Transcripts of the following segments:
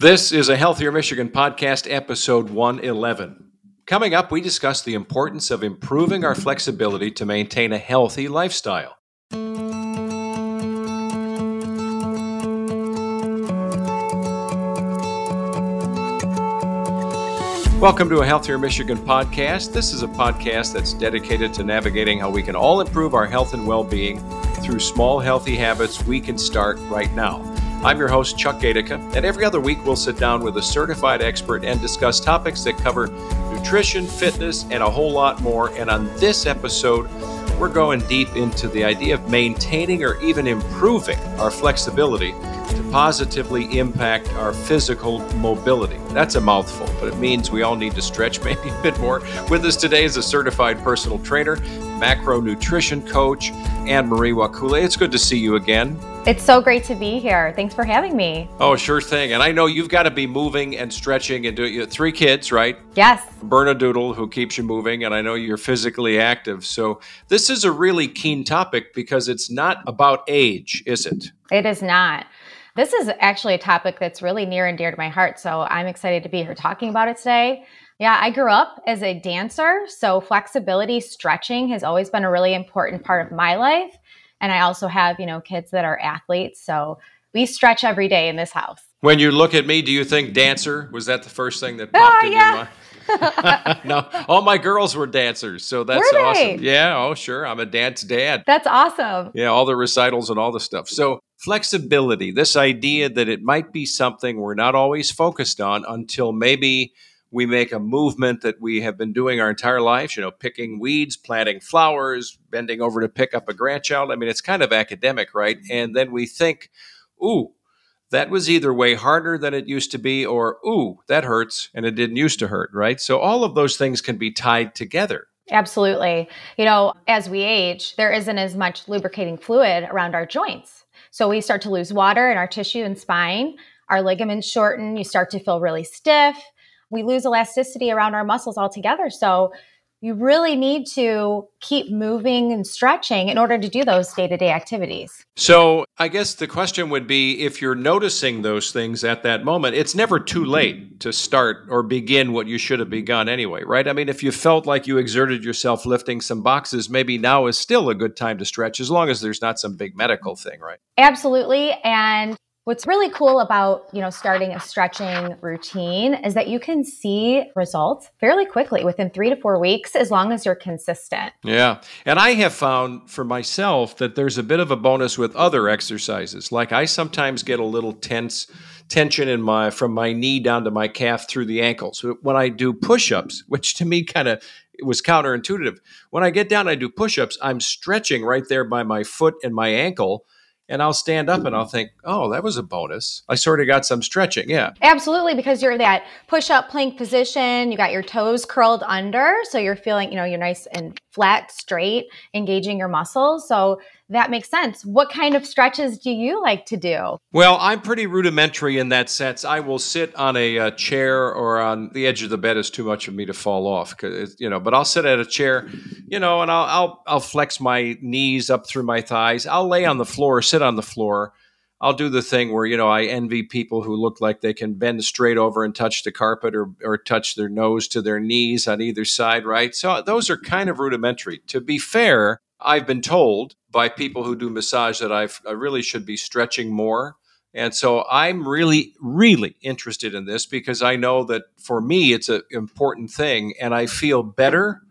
This is a Healthier Michigan podcast, episode 111. Coming up, we discuss the importance of improving our flexibility to maintain a healthy lifestyle. Welcome to a Healthier Michigan podcast. This is a podcast that's dedicated to navigating how we can all improve our health and well being through small, healthy habits we can start right now. I'm your host, Chuck Gaidica, and every other week we'll sit down with a certified expert and discuss topics that cover nutrition, fitness, and a whole lot more. And on this episode, we're going deep into the idea of maintaining or even improving our flexibility to positively impact our physical mobility. That's a mouthful, but it means we all need to stretch maybe a bit more. With us today is a certified personal trainer, macronutrition coach, Ann Marie Wakula. It's good to see you again. It's so great to be here. Thanks for having me. Oh, sure thing. And I know you've got to be moving and stretching and doing three kids, right? Yes. Bernedoodle who keeps you moving, and I know you're physically active. So this is a really keen topic because it's not about age, is it? It is not. This is actually a topic that's really near and dear to my heart. So I'm excited to be here talking about it today. Yeah, I grew up as a dancer. So flexibility, stretching has always been a really important part of my life. And I also have, you know, kids that are athletes. So we stretch every day in this house. When you look at me, do you think dancer? Was that the first thing that oh, popped oh, in yeah. your mind? no, all my girls were dancers, so that's awesome. Yeah, oh sure, I'm a dance dad. That's awesome. Yeah, all the recitals and all the stuff. So flexibility, this idea that it might be something we're not always focused on until maybe we make a movement that we have been doing our entire lives, you know, picking weeds, planting flowers, bending over to pick up a grandchild. I mean, it's kind of academic, right? Mm-hmm. And then we think, ooh, that was either way harder than it used to be, or ooh, that hurts and it didn't used to hurt, right? So all of those things can be tied together. Absolutely. You know, as we age, there isn't as much lubricating fluid around our joints. So we start to lose water in our tissue and spine. Our ligaments shorten. You start to feel really stiff we lose elasticity around our muscles altogether. So you really need to keep moving and stretching in order to do those day to day activities. So, I guess the question would be if you're noticing those things at that moment, it's never too late to start or begin what you should have begun anyway, right? I mean, if you felt like you exerted yourself lifting some boxes, maybe now is still a good time to stretch as long as there's not some big medical thing, right? Absolutely. And What's really cool about, you know, starting a stretching routine is that you can see results fairly quickly within 3 to 4 weeks as long as you're consistent. Yeah. And I have found for myself that there's a bit of a bonus with other exercises. Like I sometimes get a little tense tension in my from my knee down to my calf through the ankles. When I do push-ups, which to me kind of was counterintuitive. When I get down I do push-ups, I'm stretching right there by my foot and my ankle and I'll stand up and I'll think, oh, that was a bonus. I sort of got some stretching. Yeah. Absolutely. Because you're that push up plank position. You got your toes curled under. So you're feeling, you know, you're nice and flat, straight, engaging your muscles. So that makes sense. What kind of stretches do you like to do? Well, I'm pretty rudimentary in that sense. I will sit on a, a chair or on the edge of the bed is too much for me to fall off, you know. But I'll sit at a chair, you know, and I'll I'll I'll flex my knees up through my thighs. I'll lay on the floor, sit on the floor. I'll do the thing where you know I envy people who look like they can bend straight over and touch the carpet or or touch their nose to their knees on either side, right? So those are kind of rudimentary. To be fair, I've been told by people who do massage that I've, I really should be stretching more. And so I'm really, really interested in this because I know that for me, it's an important thing and I feel better.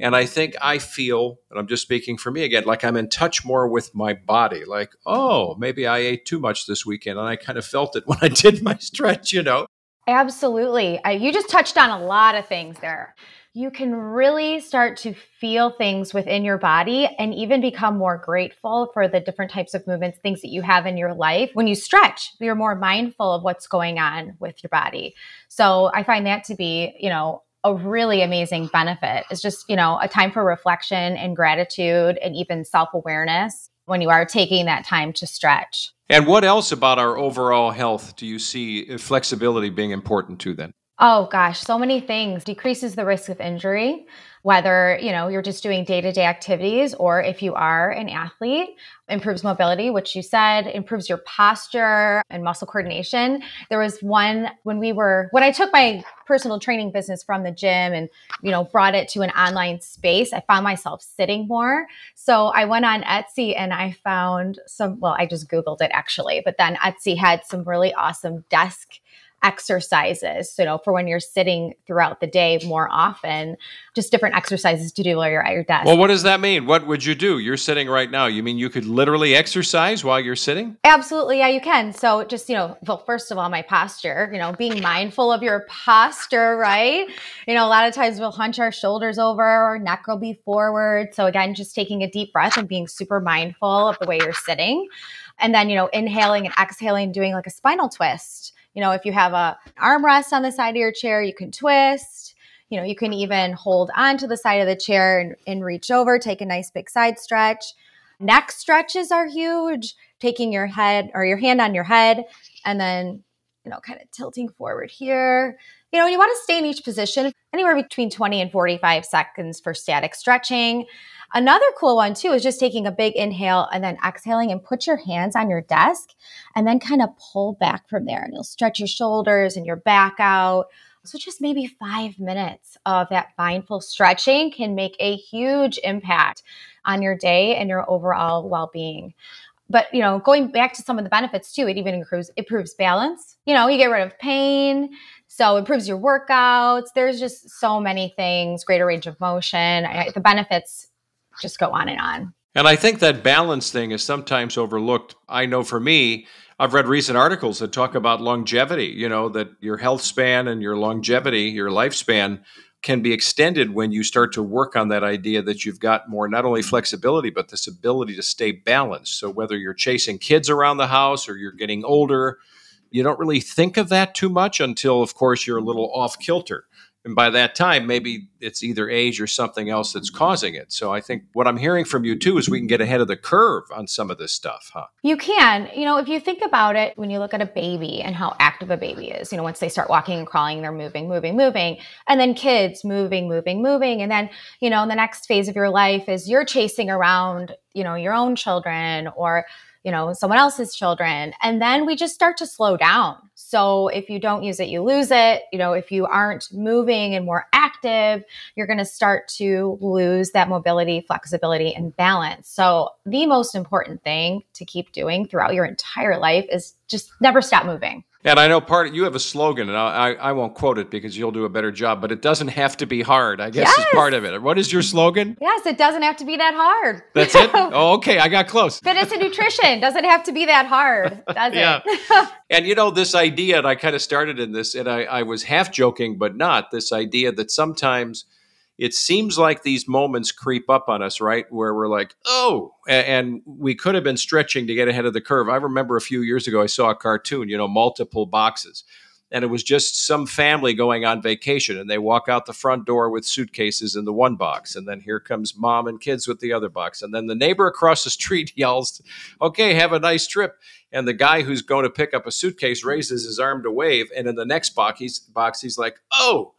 And I think I feel, and I'm just speaking for me again, like I'm in touch more with my body. Like, oh, maybe I ate too much this weekend. And I kind of felt it when I did my stretch, you know? Absolutely. I, you just touched on a lot of things there you can really start to feel things within your body and even become more grateful for the different types of movements, things that you have in your life. When you stretch, you're more mindful of what's going on with your body. So I find that to be, you know, a really amazing benefit. It's just, you know, a time for reflection and gratitude and even self awareness when you are taking that time to stretch. And what else about our overall health do you see uh, flexibility being important to then? Oh gosh, so many things. Decreases the risk of injury, whether, you know, you're just doing day-to-day activities or if you are an athlete, improves mobility, which you said, improves your posture and muscle coordination. There was one when we were when I took my personal training business from the gym and, you know, brought it to an online space, I found myself sitting more. So I went on Etsy and I found some well, I just googled it actually, but then Etsy had some really awesome desk exercises, you know, for when you're sitting throughout the day more often, just different exercises to do while you're at your desk. Well, what does that mean? What would you do? You're sitting right now. You mean you could literally exercise while you're sitting? Absolutely. Yeah, you can. So just, you know, well, first of all, my posture, you know, being mindful of your posture, right? You know, a lot of times we'll hunch our shoulders over, our neck will be forward. So again, just taking a deep breath and being super mindful of the way you're sitting. And then, you know, inhaling and exhaling, doing like a spinal twist you know, if you have a armrest on the side of your chair, you can twist. You know, you can even hold on to the side of the chair and, and reach over, take a nice big side stretch. Neck stretches are huge. Taking your head or your hand on your head and then, you know, kind of tilting forward here. You know, you want to stay in each position anywhere between 20 and 45 seconds for static stretching. Another cool one too is just taking a big inhale and then exhaling and put your hands on your desk and then kind of pull back from there. And you'll stretch your shoulders and your back out. So just maybe five minutes of that mindful stretching can make a huge impact on your day and your overall well-being but you know going back to some of the benefits too it even improves improves balance you know you get rid of pain so improves your workouts there's just so many things greater range of motion the benefits just go on and on. And I think that balance thing is sometimes overlooked. I know for me, I've read recent articles that talk about longevity, you know, that your health span and your longevity, your lifespan can be extended when you start to work on that idea that you've got more not only flexibility but this ability to stay balanced. So whether you're chasing kids around the house or you're getting older, you don't really think of that too much until of course you're a little off kilter and by that time maybe it's either age or something else that's causing it. So i think what i'm hearing from you too is we can get ahead of the curve on some of this stuff huh? You can. You know if you think about it when you look at a baby and how active a baby is you know once they start walking and crawling they're moving moving moving. And then kids moving moving moving. And then you know in the next phase of your life is you're chasing around you know your own children or you know, someone else's children. And then we just start to slow down. So if you don't use it, you lose it. You know, if you aren't moving and more active, you're going to start to lose that mobility, flexibility, and balance. So the most important thing to keep doing throughout your entire life is just never stop moving. And I know part of, you have a slogan, and I, I won't quote it because you'll do a better job, but it doesn't have to be hard, I guess yes. is part of it. What is your slogan? Yes, it doesn't have to be that hard. That's it? Oh, okay. I got close. Fitness and nutrition doesn't have to be that hard, does yeah. it? and you know, this idea, and I kind of started in this, and I, I was half joking, but not this idea that sometimes – it seems like these moments creep up on us, right? Where we're like, oh, and we could have been stretching to get ahead of the curve. I remember a few years ago, I saw a cartoon, you know, multiple boxes. And it was just some family going on vacation, and they walk out the front door with suitcases in the one box. And then here comes mom and kids with the other box. And then the neighbor across the street yells, Okay, have a nice trip. And the guy who's going to pick up a suitcase raises his arm to wave. And in the next box, he's, box, he's like, Oh,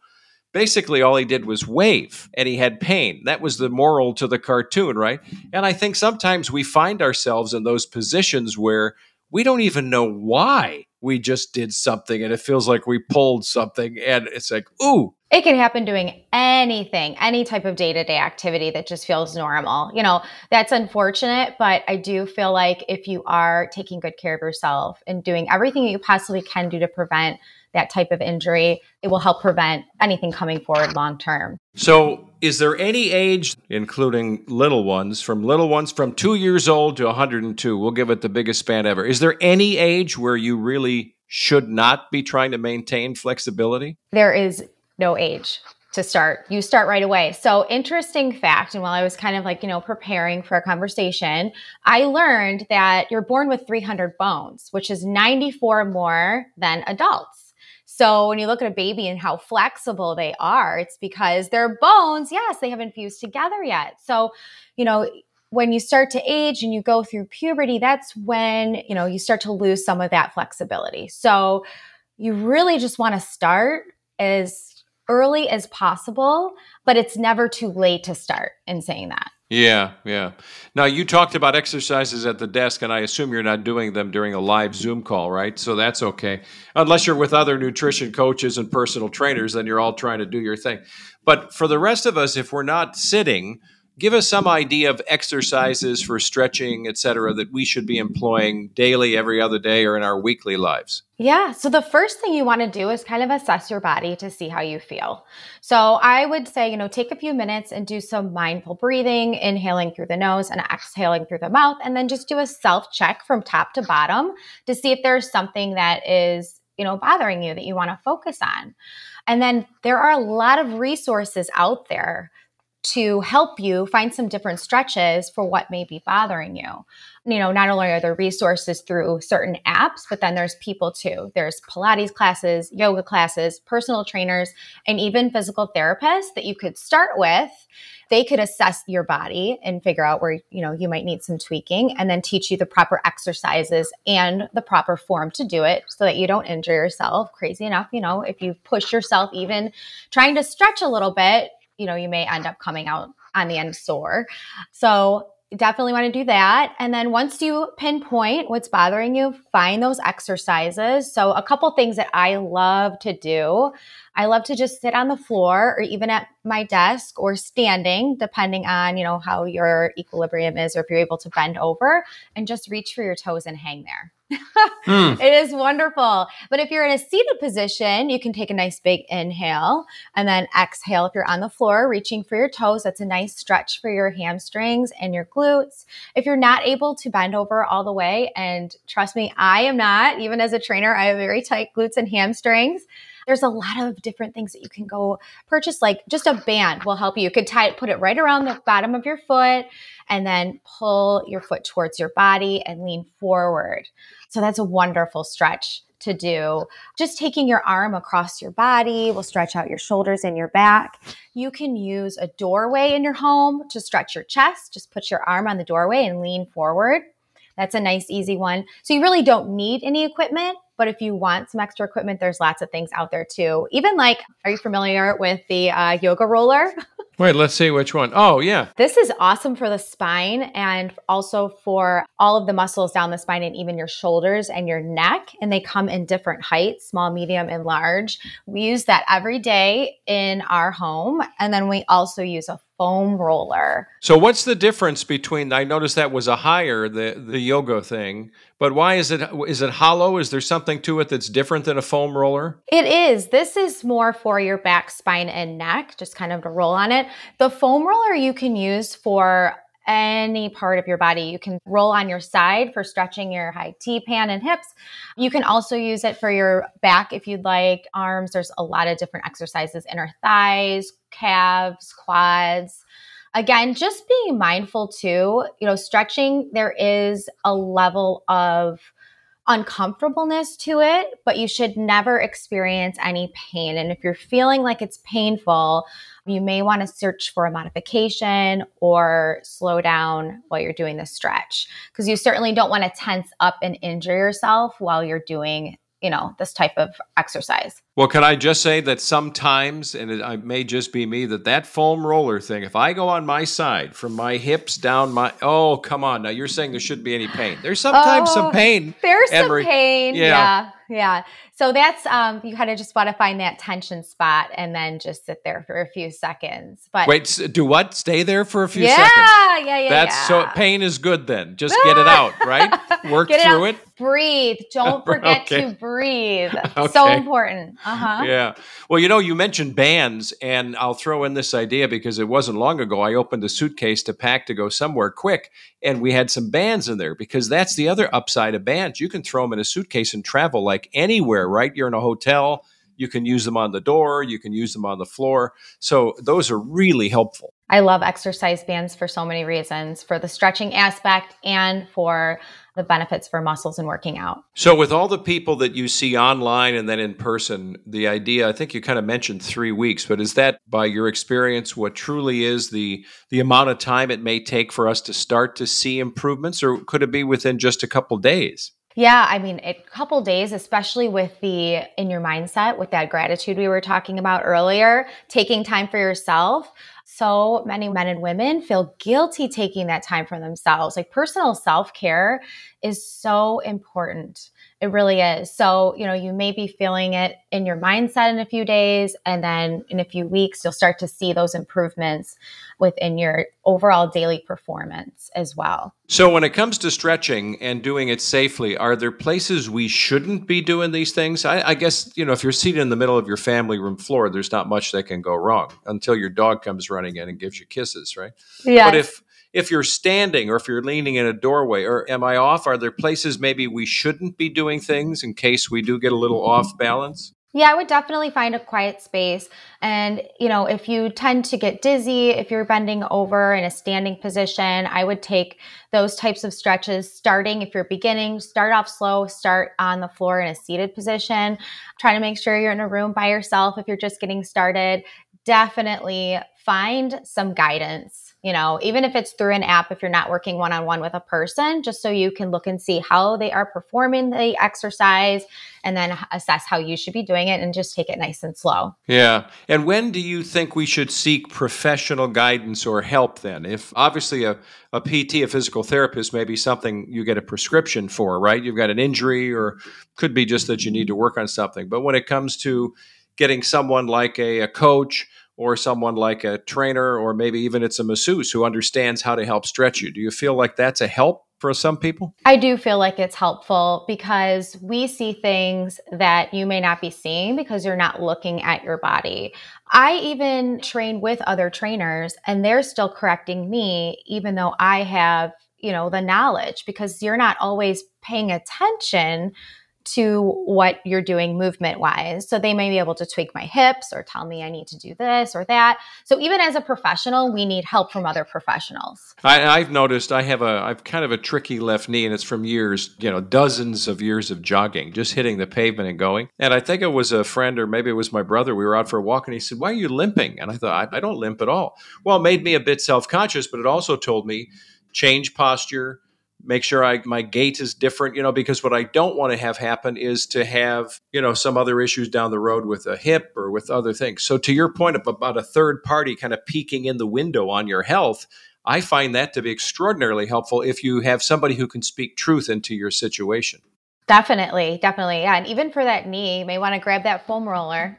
basically all he did was wave and he had pain. That was the moral to the cartoon, right? And I think sometimes we find ourselves in those positions where we don't even know why we just did something and it feels like we pulled something and it's like, ooh. It can happen doing anything, any type of day to day activity that just feels normal. You know, that's unfortunate, but I do feel like if you are taking good care of yourself and doing everything that you possibly can do to prevent that type of injury, it will help prevent anything coming forward long term. So, is there any age, including little ones, from little ones from two years old to 102? We'll give it the biggest span ever. Is there any age where you really should not be trying to maintain flexibility? There is no age to start. You start right away. So, interesting fact. And while I was kind of like, you know, preparing for a conversation, I learned that you're born with 300 bones, which is 94 more than adults. So when you look at a baby and how flexible they are, it's because their bones, yes, they haven't fused together yet. So, you know, when you start to age and you go through puberty, that's when, you know, you start to lose some of that flexibility. So you really just want to start as early as possible, but it's never too late to start in saying that. Yeah, yeah. Now you talked about exercises at the desk, and I assume you're not doing them during a live Zoom call, right? So that's okay. Unless you're with other nutrition coaches and personal trainers, then you're all trying to do your thing. But for the rest of us, if we're not sitting, give us some idea of exercises for stretching, et cetera, that we should be employing daily, every other day, or in our weekly lives. Yeah. So the first thing you want to do is kind of assess your body to see how you feel. So I would say, you know, take a few minutes and do some mindful breathing, inhaling through the nose and exhaling through the mouth, and then just do a self check from top to bottom to see if there's something that is, you know, bothering you that you want to focus on. And then there are a lot of resources out there to help you find some different stretches for what may be bothering you. You know, not only are there resources through certain apps, but then there's people too. There's Pilates classes, yoga classes, personal trainers, and even physical therapists that you could start with. They could assess your body and figure out where, you know, you might need some tweaking and then teach you the proper exercises and the proper form to do it so that you don't injure yourself. Crazy enough, you know, if you push yourself even trying to stretch a little bit, you know, you may end up coming out on the end sore. So definitely want to do that. And then once you pinpoint what's bothering you, find those exercises. So a couple things that I love to do. I love to just sit on the floor or even at my desk or standing, depending on, you know, how your equilibrium is or if you're able to bend over and just reach for your toes and hang there mm. It is wonderful. But if you're in a seated position, you can take a nice big inhale and then exhale. If you're on the floor, reaching for your toes, that's a nice stretch for your hamstrings and your glutes. If you're not able to bend over all the way, and trust me, I am not, even as a trainer, I have very tight glutes and hamstrings there's a lot of different things that you can go purchase like just a band will help you you could tie it put it right around the bottom of your foot and then pull your foot towards your body and lean forward so that's a wonderful stretch to do. Just taking your arm across your body will stretch out your shoulders and your back. You can use a doorway in your home to stretch your chest. Just put your arm on the doorway and lean forward. That's a nice, easy one. So you really don't need any equipment. But if you want some extra equipment, there's lots of things out there too. Even like, are you familiar with the uh, yoga roller? Wait, let's see which one. Oh, yeah. This is awesome for the spine and also for all of the muscles down the spine and even your shoulders and your neck. And they come in different heights small, medium, and large. We use that every day in our home. And then we also use a foam roller. So what's the difference between I noticed that was a higher the the yoga thing, but why is it is it hollow? Is there something to it that's different than a foam roller? It is. This is more for your back, spine and neck, just kind of to roll on it. The foam roller you can use for any part of your body. You can roll on your side for stretching your IT band and hips. You can also use it for your back if you'd like. Arms, there's a lot of different exercises, inner thighs, calves, quads. Again, just being mindful too, you know, stretching, there is a level of uncomfortableness to it, but you should never experience any pain. And if you're feeling like it's painful, you may want to search for a modification or slow down while you're doing the stretch because you certainly don't want to tense up and injure yourself while you're doing you know this type of exercise well can i just say that sometimes and it, may just be me that that foam roller thing if i go on my side from my hips down my oh come on now you're saying there shouldn't be any pain there's sometimes oh, some pain there's Emery. some pain yeah. yeah yeah so that's um, you kind of just want to find that tension spot and then just sit there for a few seconds. But wait, do what? Stay there for a few yeah, seconds. Yeah, yeah, yeah. That's yeah. so pain is good then. Just get it out, right? Work it through out. it. Breathe. Don't forget okay. to breathe. okay. So important. Uh-huh. Yeah. Well, you know, you mentioned bands, and I'll throw in this idea because it wasn't long ago. I opened a suitcase to pack to go somewhere quick, and we had some bands in there because that's the other upside of bands. You can throw them in a suitcase and travel like anywhere, right? You're in a hotel, you can use them on the door, you can use them on the floor. So those are really helpful. I love exercise bands for so many reasons for the stretching aspect and for the benefits for muscles and working out. So, with all the people that you see online and then in person, the idea, I think you kind of mentioned three weeks, but is that by your experience what truly is the, the amount of time it may take for us to start to see improvements, or could it be within just a couple days? Yeah, I mean, a couple days, especially with the in your mindset, with that gratitude we were talking about earlier, taking time for yourself. So many men and women feel guilty taking that time for themselves. Like personal self care is so important. It really is. So, you know, you may be feeling it in your mindset in a few days, and then in a few weeks, you'll start to see those improvements within your overall daily performance as well. So, when it comes to stretching and doing it safely, are there places we shouldn't be doing these things? I, I guess, you know, if you're seated in the middle of your family room floor, there's not much that can go wrong until your dog comes running in and gives you kisses, right? Yeah. But if if you're standing or if you're leaning in a doorway or am i off are there places maybe we shouldn't be doing things in case we do get a little off balance yeah, I would definitely find a quiet space. And, you know, if you tend to get dizzy, if you're bending over in a standing position, I would take those types of stretches starting if you're beginning, start off slow, start on the floor in a seated position. Try to make sure you're in a room by yourself if you're just getting started. Definitely find some guidance you know, even if it's through an app, if you're not working one on one with a person, just so you can look and see how they are performing the exercise and then assess how you should be doing it and just take it nice and slow. Yeah. And when do you think we should seek professional guidance or help then? If obviously a, a PT, a physical therapist, may be something you get a prescription for, right? You've got an injury or could be just that you need to work on something. But when it comes to getting someone like a, a coach, or someone like a trainer or maybe even it's a masseuse who understands how to help stretch you. Do you feel like that's a help for some people? I do feel like it's helpful because we see things that you may not be seeing because you're not looking at your body. I even train with other trainers and they're still correcting me even though I have, you know, the knowledge because you're not always paying attention to what you're doing movement wise. So they may be able to tweak my hips or tell me I need to do this or that. So even as a professional, we need help from other professionals. I, have noticed I have a I've kind of a tricky left knee, and it's from years, you know, dozens of years of jogging, just hitting the pavement and going. And I think it was a friend or maybe it was my brother. We were out for a walk, and he said, "Why are you limping?" And I thought, I, I don't limp at all. Well, it made me a bit self conscious, but it also told me change posture make sure I my gait is different, you know, because what I don't want to have happen is to have, you know, some other issues down the road with a hip or with other things. So to your point of about a third party kind of peeking in the window on your health, I find that to be extraordinarily helpful if you have somebody who can speak truth into your situation. Definitely, definitely. Yeah. And even for that knee, you may want to grab that foam roller.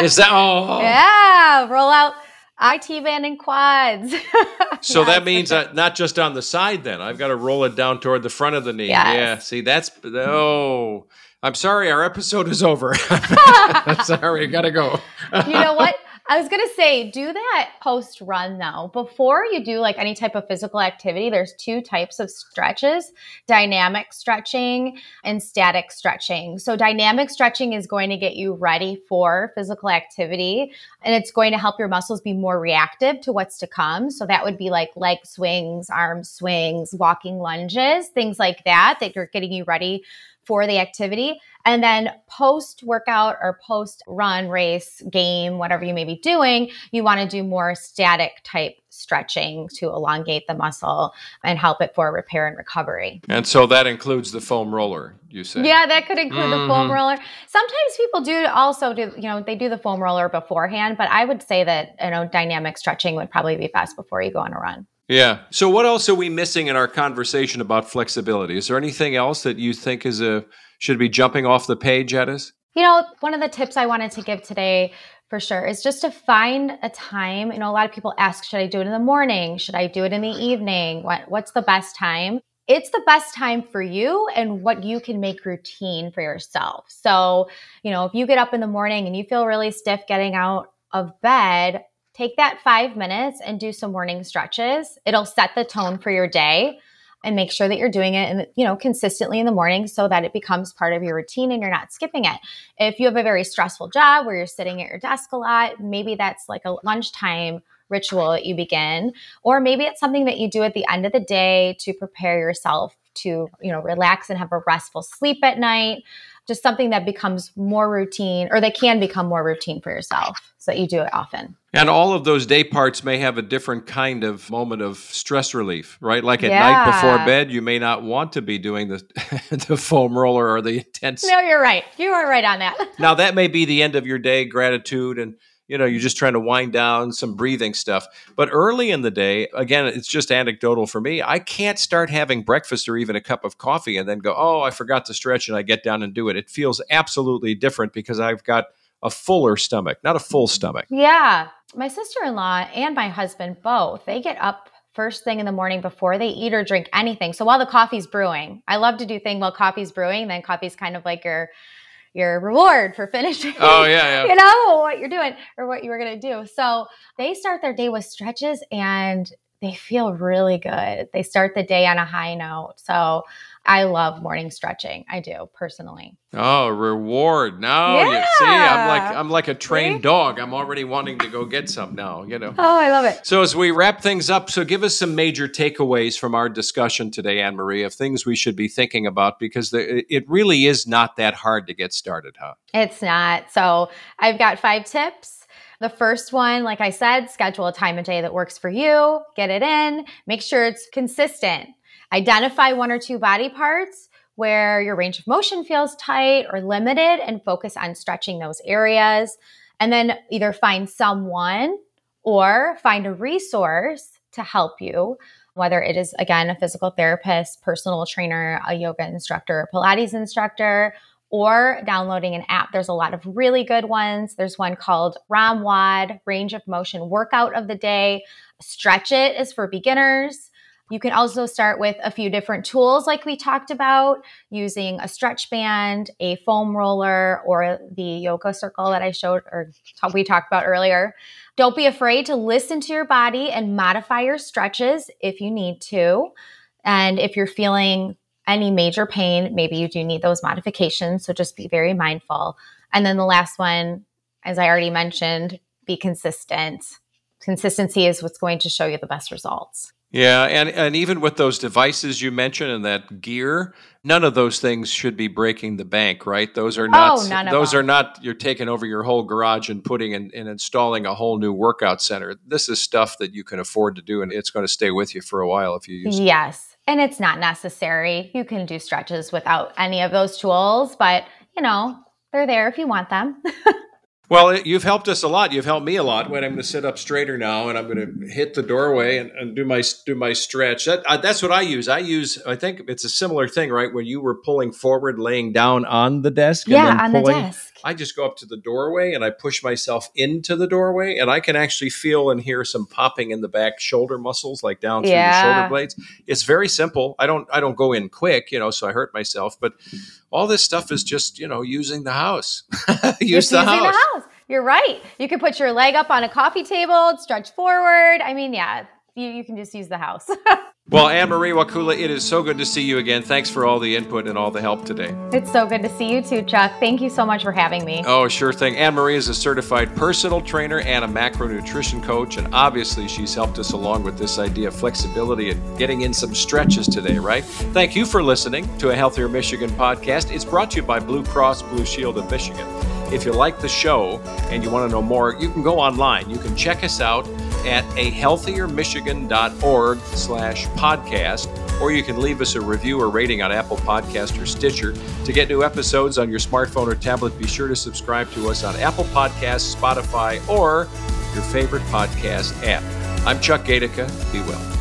is that oh, oh, oh yeah, roll out IT band and quads. so yes. that means uh, not just on the side. Then I've got to roll it down toward the front of the knee. Yes. Yeah. See, that's oh. I'm sorry, our episode is over. sorry, I gotta go. you know what? I was going to say, do that post run though. Before you do like any type of physical activity, there's two types of stretches dynamic stretching and static stretching. So, dynamic stretching is going to get you ready for physical activity and it's going to help your muscles be more reactive to what's to come. So, that would be like leg swings, arm swings, walking lunges, things like that, that you're getting you ready for the activity. And then post workout or post run, race, game, whatever you may be doing, you want to do more static type stretching to elongate the muscle and help it for repair and recovery. And so that includes the foam roller, you say? Yeah, that could include mm-hmm. the foam mm-hmm. roller. Sometimes people do also do, you know, they do the foam roller beforehand, but I would say that, you know, dynamic stretching would probably be best before you go on a run. Yeah. So what else are we missing in our conversation about flexibility? Is there anything else that you think is a should be jumping off the page at us? You know, one of the tips I wanted to give today for sure is just to find a time. You know, a lot of people ask, should I do it in the morning? Should I do it in the evening? What what's the best time? It's the best time for you and what you can make routine for yourself. So, you know, if you get up in the morning and you feel really stiff getting out of bed, take that 5 minutes and do some morning stretches. It'll set the tone for your day and make sure that you're doing it and you know consistently in the morning so that it becomes part of your routine and you're not skipping it. If you have a very stressful job where you're sitting at your desk a lot maybe that's like a lunchtime ritual that you begin. Or maybe it's something that you do at the end of the day to prepare yourself to you know relax and have a restful sleep at night just something that becomes more routine or that can become more routine for yourself so that you do it often. And all of those day parts may have a different kind of moment of stress relief, right? Like at Yeah. night before bed, you may not want to be doing the the foam roller or the intense. No, you're right. You are right on that. Now that may be the end of your day, gratitude and you know, you're just trying to wind down some breathing stuff. But early in the day, again, it's just anecdotal for me. I can't start having breakfast or even a cup of coffee and then go, "Oh, I forgot to stretch," and I get down and do it. It feels absolutely different because I've got a fuller stomach, not a full stomach. Yeah. My sister in law and my husband both, they get up first thing in the morning before they eat or drink anything. So while the coffee's brewing, I love to do thing while coffee's brewing, then coffee's kind of like your your reward for finishing. Oh yeah, yeah. you know what you're doing or what you were going to do. So they start their day with stretches and they feel really good. They start the day on a high note. So I love morning stretching. I do personally. Oh, reward. No, you see, I'm like I'm like a trained See? dog. I'm already wanting to go get some now, you know. Oh, I love it. So as we wrap things up, so give us some major takeaways from our discussion today, Ann Marie, of things we should be thinking about because the, it really is not that hard to get started, huh? It's not. So I've got five tips. The first one, like I said, schedule a time of day that works for you, get it in, make sure it's consistent. Identify one or two body parts where your range of motion feels tight or limited and focus on stretching those areas. And then either find someone or find a resource to help you, whether it is, again, a physical therapist, personal trainer, a yoga instructor, a Pilates instructor, or downloading an app. There's a lot of really good ones. There's one called ROMWOD, Range of Motion Workout of the Day. Stretch It is for beginners. You can also start with a few different tools, like we talked about, using a stretch band, a foam roller, or the yoga circle that I showed or we talked about earlier. Don't be afraid to listen to your body and modify your stretches if you need to. And if you're feeling any major pain, maybe you do need those modifications. So just be very mindful. And then the last one, as I already mentioned, be consistent. Consistency is what's going to show you the best results. Yeah, and, and even with those devices you mentioned and that gear, none of those things should be breaking the bank, right? Those are oh, not Oh, none of those are not you're taking over your whole garage and putting in, and installing a whole new workout center. This is stuff that you can afford to do and it's going to stay with you for a while if you use it. Yes. And it's not necessary. You can do stretches without any of those tools, but you know, they're there if you want them. Well, it, you've helped us a lot. You've helped me a lot. When I'm going to sit up straighter now, and I'm going to hit the doorway and, and do my do my stretch. That, uh, that's what I use. I use. I think it's a similar thing, right? When you were pulling forward, laying down on the desk, and yeah, then on the desk. I just go up to the doorway and I push myself into the doorway, and I can actually feel and hear some popping in the back shoulder muscles, like down through the shoulder blades. It's very simple. I don't I don't go in quick, you know, so I hurt myself. But all this stuff is just you know using the house. Use the using house. the house. You're right. You could put your leg up on a coffee table, stretch forward. I mean, yeah, you, you can just use the house. Well, Ann Marie Wakula, it is so good to see you again. Thanks for all the input and all the help today. it's so good to see you too, Chuck. Thank you so much for having me. Oh, sure thing. Ann Marie is a certified personal trainer and a macronutrition coach, and obviously she's helped us along with this idea of flexibility and getting in some stretches today, right? Thank you for listening to a Healthier Michigan podcast. It's brought to you by Blue Cross Blue Shield of Michigan. If you like the show and you want to know more, you can go online. You can check us out at ahealthiermichigan.org slash podcast, or you can leave us a review or rating on Apple Podcast or Stitcher. To get new episodes on your smartphone or tablet, be sure to subscribe to us on Apple Podcasts, Spotify, or your favorite podcast app. I'm Chuck Gaidica. Be well.